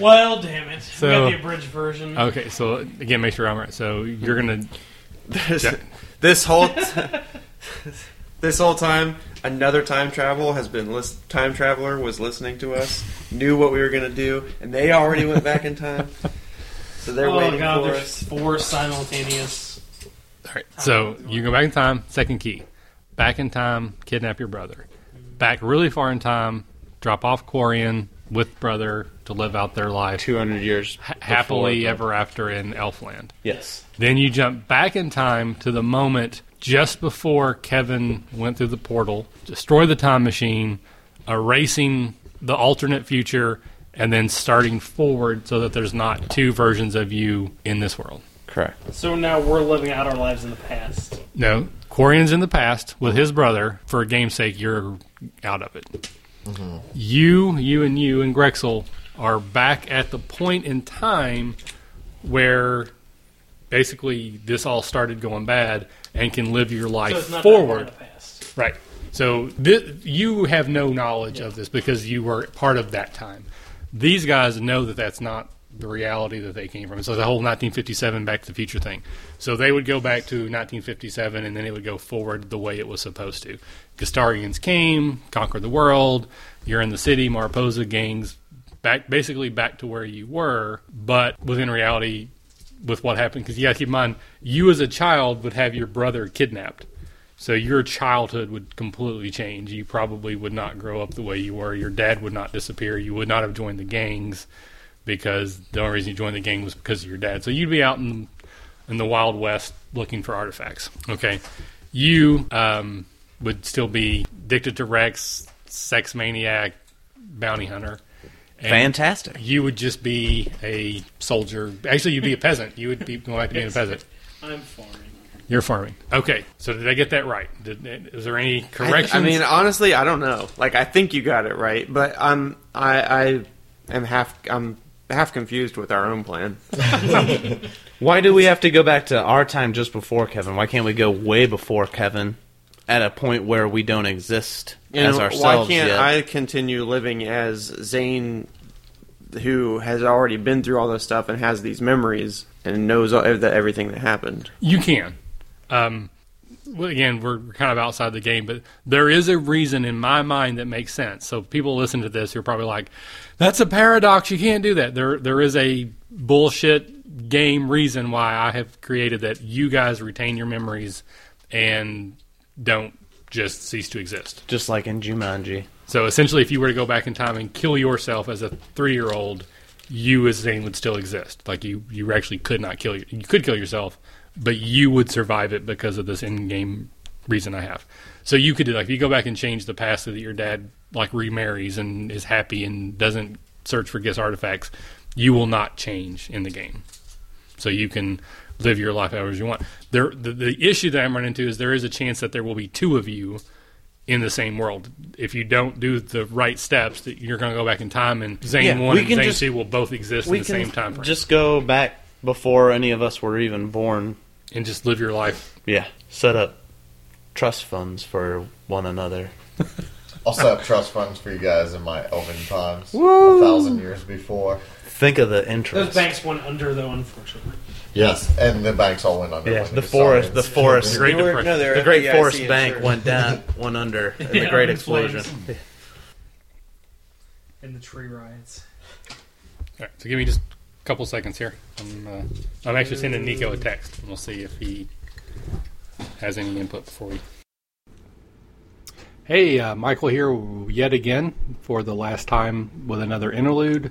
Well, damn it. So- we got the abridged version. Okay. So again, make sure I'm right. So you're gonna this, Yeah. This whole t- this whole time another time travel has been lis- time traveler was listening to us knew what we were going to do and they already went back in time so they're oh waiting god, for there's us four simultaneous. All right. So you go back in time. Second key. Back in time. Kidnap your brother. Back really far in time. Drop off Quarian with brother to live out their life Two hundred years ha- happily before- ever after in Elfland. Yes. Then you jump back in time to the moment just before Kevin went through the portal, destroy the time machine, erasing the alternate future, and then starting forward so that there's not two versions of you in this world. Correct. So now we're living out our lives in the past. No, Quarian's in the past with his brother. For game's sake, you're out of it. Mm-hmm. You, you, and you and Grexel are back at the point in time where basically this all started going bad and can live your life So it's not that far in forward. Right. So you have no knowledge of this because you were part of that time. These guys know that that's not the reality that they came from. So the whole 1957 Back to the Future thing. So they would go back to 1957 and then it would go forward the way it was supposed to. Gastarians came, conquered the world. You're in the city, Mariposa gangs, back basically back to where you were, but within reality, with what happened. Because you got to keep in mind, you as a child would have your brother kidnapped. So your childhood would completely change. You probably would not grow up the way you were. Your dad would not disappear. You would not have joined the gangs because the only reason you joined the gang was because of your dad. So you'd be out in in the wild west looking for artifacts. Okay, you um, would still be addicted to Rex, sex maniac, bounty hunter. And Fantastic. You would just be a soldier. Actually, you'd be a peasant. You would be going back to being a peasant. I'm farming. You're farming. Okay, so did I get that right? Did, is there any I. I mean honestly i don't know like i think you got it right but i'm i i am half i'm half confused with our own plan Why do we have to go back to our time just before Kevin? Why can't we go way before Kevin at a point where we don't exist You as know, ourselves why can't yet? I continue living as Zane, who has already been through all this stuff and has these memories and knows all, that everything that happened? You can. Um, well, again, we're kind of outside the game, but there is a reason in my mind that makes sense. So people listen to this, you're probably like, "That's a paradox. You can't do that." There, there is a bullshit game reason why I have created that. You guys retain your memories and don't just cease to exist. just like in Jumanji. So essentially, if you were to go back in time and kill yourself as a three-year-old, you as Zane would still exist. Like you, you actually could not kill you. You could kill yourself, but you would survive it because of this in-game reason I have. So you could do like if you go back and change the past so that your dad like remarries and is happy and doesn't search for Gis artifacts, you will not change in the game. So you can live your life however you want. There, the, the issue that I'm running into is there is a chance that there will be two of you in the same world. If you don't do the right steps, that you're going to go back in time, and Zane Yeah, one we and can Zane just- two will both exist in the same time frame, just go back before any of us were even born. and just live your life. Yeah, set up trust funds for one another. I'll set up trust funds for you guys in my elven times. A thousand years before. Think of the interest. Those banks went under though, unfortunately. Yes, and the banks all went under. Yeah, when the forest- the forest- in. Great were- no, the Great Forest Bank insured. went down, went under in the Great Explosion. flames. In the tree riots. All right, so give me just a couple seconds here. I'm, uh, I'm actually sending Nico a text, and we'll see if he has any input before we. Hey, uh, Michael here yet again for the last time with another interlude.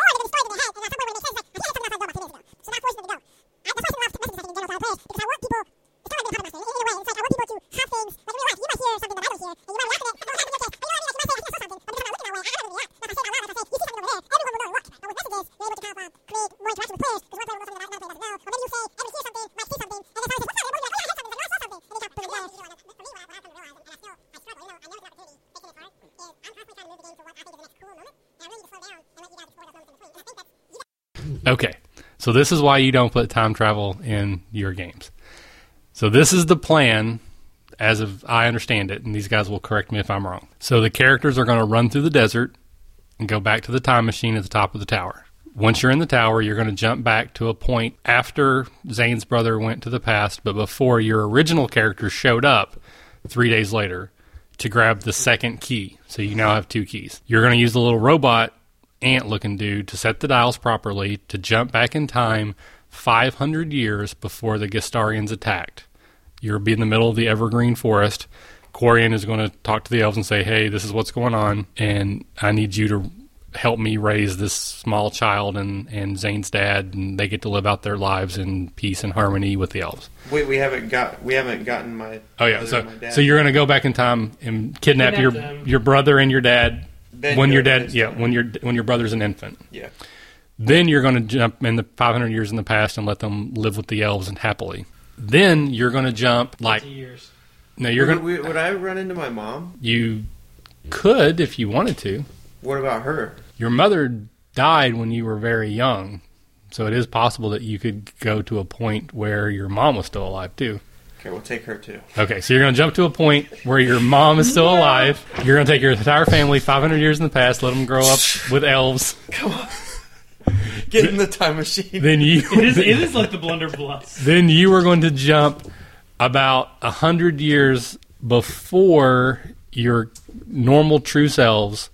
Oh, or they're going to store in their head, and somewhere when they say, like, I think I heard something outside the door about. So that forces them to go. So this is why you don't put time travel in your games. So this is the plan, as of I understand it, and these guys will correct me if I'm wrong. So the characters are going to run through the desert and go back to the time machine at the top of the tower. Once you're in the tower, you're going to jump back to a point after Zane's brother went to the past, but before your original character showed up three days later to grab the second key. So you now have two keys. You're going to use the little robot ant looking dude to set the dials properly to jump back in time 500 years before the Gastarians attacked. You'll be in the middle of the evergreen forest. Corian is going to talk to the elves and say, Hey, this is what's going on, and I need you to help me raise this small child and, and Zane's dad, and they get to live out their lives in peace and harmony with the elves. Wait, we haven't got we haven't gotten my. Oh yeah, so my dad. so you're going to go back in time and kidnap, Kidnap your them. your brother and your dad Then when go your to dad this yeah when your when your brother's an infant. yeah. Then you're going to jump in the 500 years in the past and let them live with the elves and happily. Then you're going to jump like years. no, you're going to would I run into my mom? you could if you wanted to. What about her? Your mother died when you were very young, so it is possible that you could go to a point where your mom was still alive too. Okay, we'll take her too. Okay, so you're going to jump to a point where your mom is still alive. You're going to take your entire family 500 years in the past, let them grow up with elves. Come on. Get in the time machine. Then you It is, it is like the blunderbuss. then you are going to jump about a hundred years before your normal true selves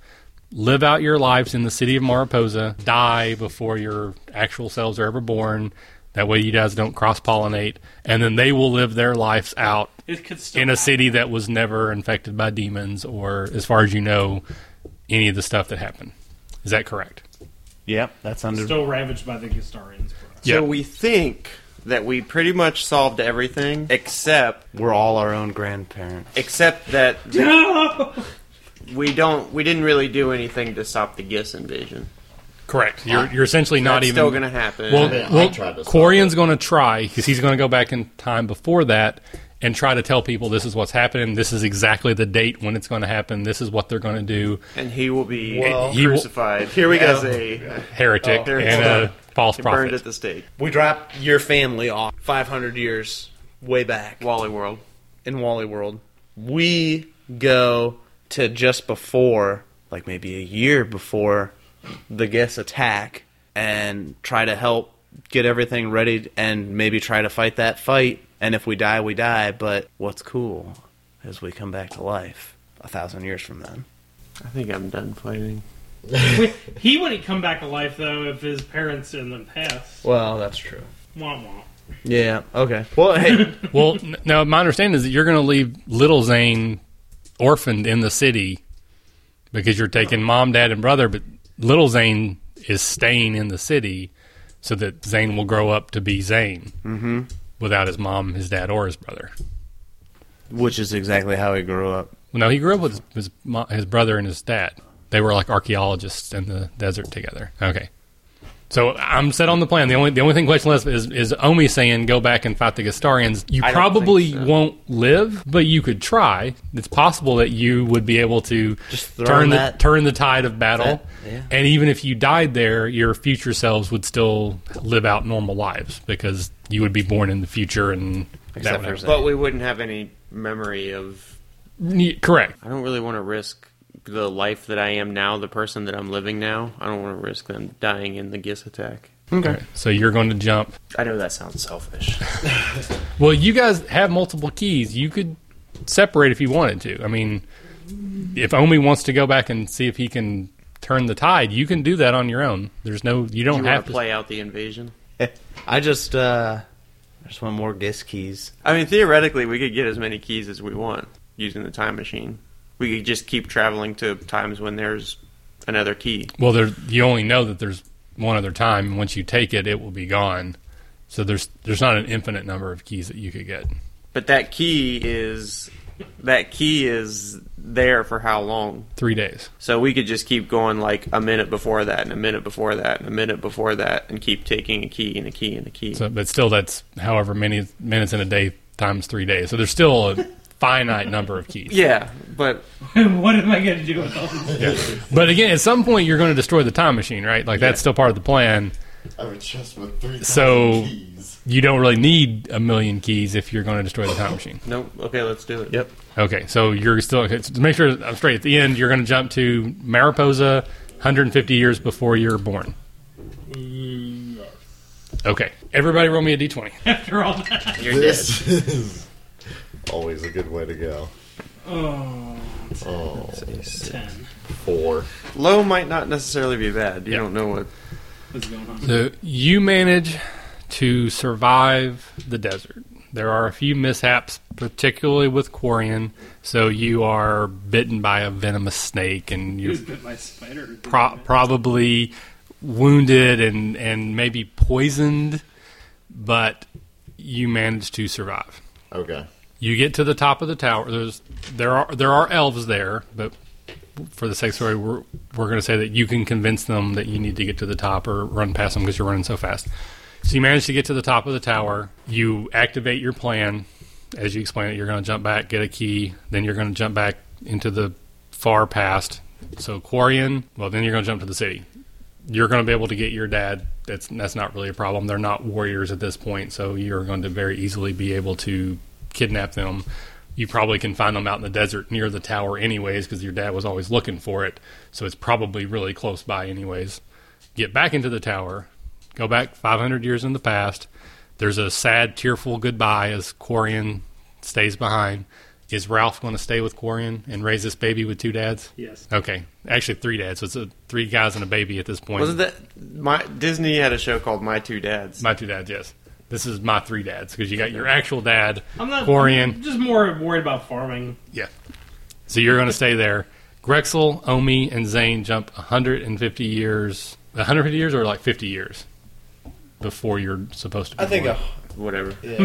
live out your lives in the city of Mariposa, die before your actual selves are ever born. That way you guys don't cross pollinate, and then they will live their lives out It could still in a happen. city that was never infected by demons, or as far as you know, any of the stuff that happened. Is that correct? Yep, that's under. Still ravaged by the Gastarians. Yeah. So we think that we pretty much solved everything except We're all our own grandparents. except that No! we don't we didn't really do anything to stop the Gis invasion. Correct. You're ah. you're essentially not That's even still going to happen. Well, I well tried to stop Quarian's going to try because he's going to go back in time before that and try to tell people this is what's happening. This is exactly the date when it's going to happen. This is what they're going to do. and he will be Well- He will- crucified. Here we go. as a Heretic Oh, and a false burned prophet. at the stake. We drop your family off 500 years way back Wally World. in Wally World. We go to just before, like maybe a year before the guests attack, and try to help get everything ready and maybe try to fight that fight. And if we die, we die. But what's cool is we come back to life a thousand years from then. I think I'm done fighting. he wouldn't come back to life though if his parents in the past. Well, that's true. Womp womp. Yeah. Okay. Well, hey. Well, n- now my understanding is that you're going to leave little Zane orphaned in the city because you're taking mom, dad, and brother, but little Zane is staying in the city so that Zane will grow up to be Zane mm-hmm. without his mom, his dad, or his brother. which is exactly how he grew up. No, he grew up with his his, his brother and his dad. They were like archaeologists in the desert together. Okay. So I'm set on the plan. The only the only thing question left is is Omi saying go back and fight the Gastarians. You I probably so. won't live, but you could try. It's possible that you would be able to Just turn the that- turn the tide of battle. That- yeah. And even if you died there, your future selves would still live out normal lives because you would be born in the future and that Except would for happen. But we wouldn't have any memory of. Correct. I don't really want to risk the life that I am now, the person that I'm living now. I don't want to risk them dying in the Gis attack. Okay. So you're going to jump I know that sounds selfish. Well, you guys have multiple keys. You could separate if you wanted to. I mean, if Omi wants to go back and see if he can turn the tide, you can do that on your own. There's no, you Do don't you have to. to play out the invasion? I just, uh, I just want more GIS keys. I mean, theoretically, we could get as many keys as we want using the time machine. We could just keep traveling to times when there's another key. Well, there, you only know that there's one other time. and Once you take it, it will be gone. So there's there's not an infinite number of keys that you could get. But that key is that key is there for how long? Three days. So we could just keep going like a minute before that, and a minute before that, and a minute before that, and keep taking a key and a key and a key. So, but still, that's however many minutes in a day times three days. So there's still a finite number of keys. yeah, but what am I going to do with all this? But again, at some point, you're going to destroy the time machine, right? Like that's still part of the plan. I have a chest with three So- keys. you don't really need a million keys if you're going to destroy the time machine. no. Okay, let's do it. Yep. Okay, so you're still okay, to make sure I'm straight. At the end, you're going to jump to Mariposa, 150 years before you're born. Mm, okay, everybody, roll me a d20. After all that, You're This is always a good way to go. Oh, Oh, ten. four. Low might not necessarily be bad. You don't know what. What's going on? So you manage to survive the desert. There are a few mishaps, particularly with Quarian. So you are bitten by a venomous snake, and He you're was bit by a spider. pro- probably wounded and, and maybe poisoned, but you manage to survive. Okay. You get to the top of the tower. There's there are there are elves there, but for the sake of story, we're we're going to say that you can convince them that you need to get to the top or run past them because you're running so fast. So you manage to get to the top of the tower. You activate your plan as you explain it. You're going to jump back, get a key, then you're going to jump back into the far past. So Quarian, well, then you're going to jump to the city. You're going to be able to get your dad. That's that's not really a problem. They're not warriors at this point, so you're going to very easily be able to kidnap them. You probably can find them out in the desert near the tower, anyways, because your dad was always looking for it. So it's probably really close by, anyways. Get back into the tower. Go back 500 years in the past. There's a sad, tearful goodbye as Quarian stays behind. Is Ralph going to stay with Quarian and raise this baby with two dads? Yes. Okay, actually three dads. So it's a, three guys and a baby at this point. Wasn't that my Disney had a show called My Two Dads? my two dads? Yes. This is my three dads because you got your actual dad, I'm not. Quarian. I'm just more worried about farming. Yeah. So you're going to stay there. Grexel, Omi, and Zane jump 150 years. 150 years or like 50 years before you're supposed to be I think born. a, Whatever. yeah.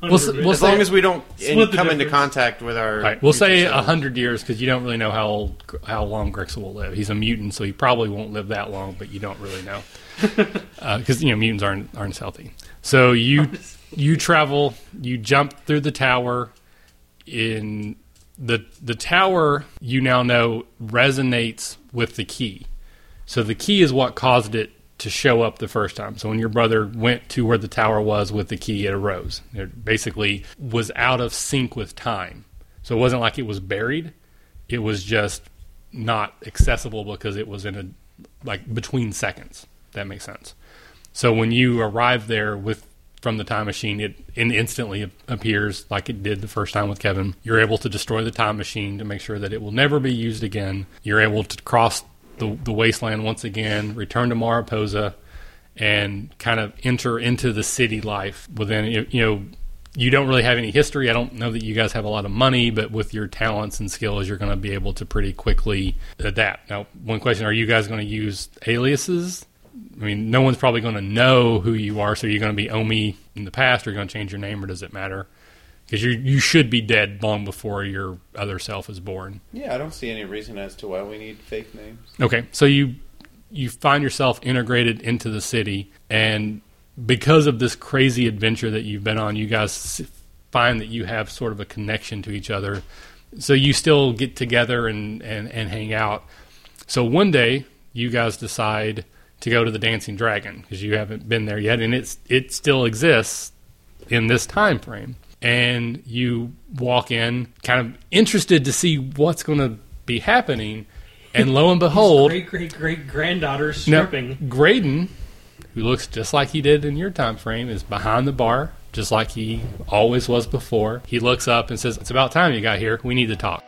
We'll, s- we'll As say, long as we don't in- Split the come into contact with our. all right, we'll say a 100 years because you don't really know how old, how long Grexel will live. He's a mutant, so he probably won't live that long, but you don't really know uh, because you know mutants aren't aren't healthy. So you you travel, you jump through the tower. In the the tower, you now know resonates with the key. So the key is what caused it to show up the first time. So when your brother went to where the tower was with the key, it arose. It basically was out of sync with time. So it wasn't like it was buried. It was just not accessible because it was in a like between seconds. That makes sense. So when you arrive there with from the time machine, it, it instantly appears like it did the first time with Kevin. You're able to destroy the time machine to make sure that it will never be used again. You're able to cross the, the wasteland once again, return to Mariposa, and kind of enter into the city life within you know you don't really have any history. I don't know that you guys have a lot of money, but with your talents and skills, you're going to be able to pretty quickly adapt. Now, one question: Are you guys going to use aliases? I mean, no one's probably going to know who you are, so you're going to be Omi in the past, or you're going to change your name, or does it matter? Because you you should be dead long before your other self is born. Yeah, I don't see any reason as to why we need fake names. Okay, so you you find yourself integrated into the city, and because of this crazy adventure that you've been on, you guys find that you have sort of a connection to each other. So you still get together and, and, and hang out. So one day, you guys decide to go to the Dancing Dragon because you haven't been there yet, and it's it still exists in this time frame. And you walk in, kind of interested to see what's going to be happening, and lo and behold, great great great granddaughter now. Graydon, who looks just like he did in your time frame, is behind the bar, just like he always was before. He looks up and says, "It's about time you got here. We need to talk."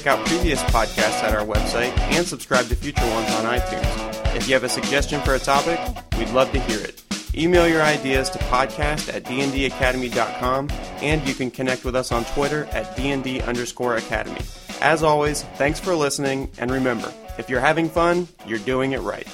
Check out previous podcasts at our website and subscribe to future ones on iTunes. If you have a suggestion for a topic, we'd love to hear it. Email your ideas to podcast at dndacademy.com and you can connect with us on Twitter at dnd underscore academy. As always, thanks for listening and remember, if you're having fun, you're doing it right.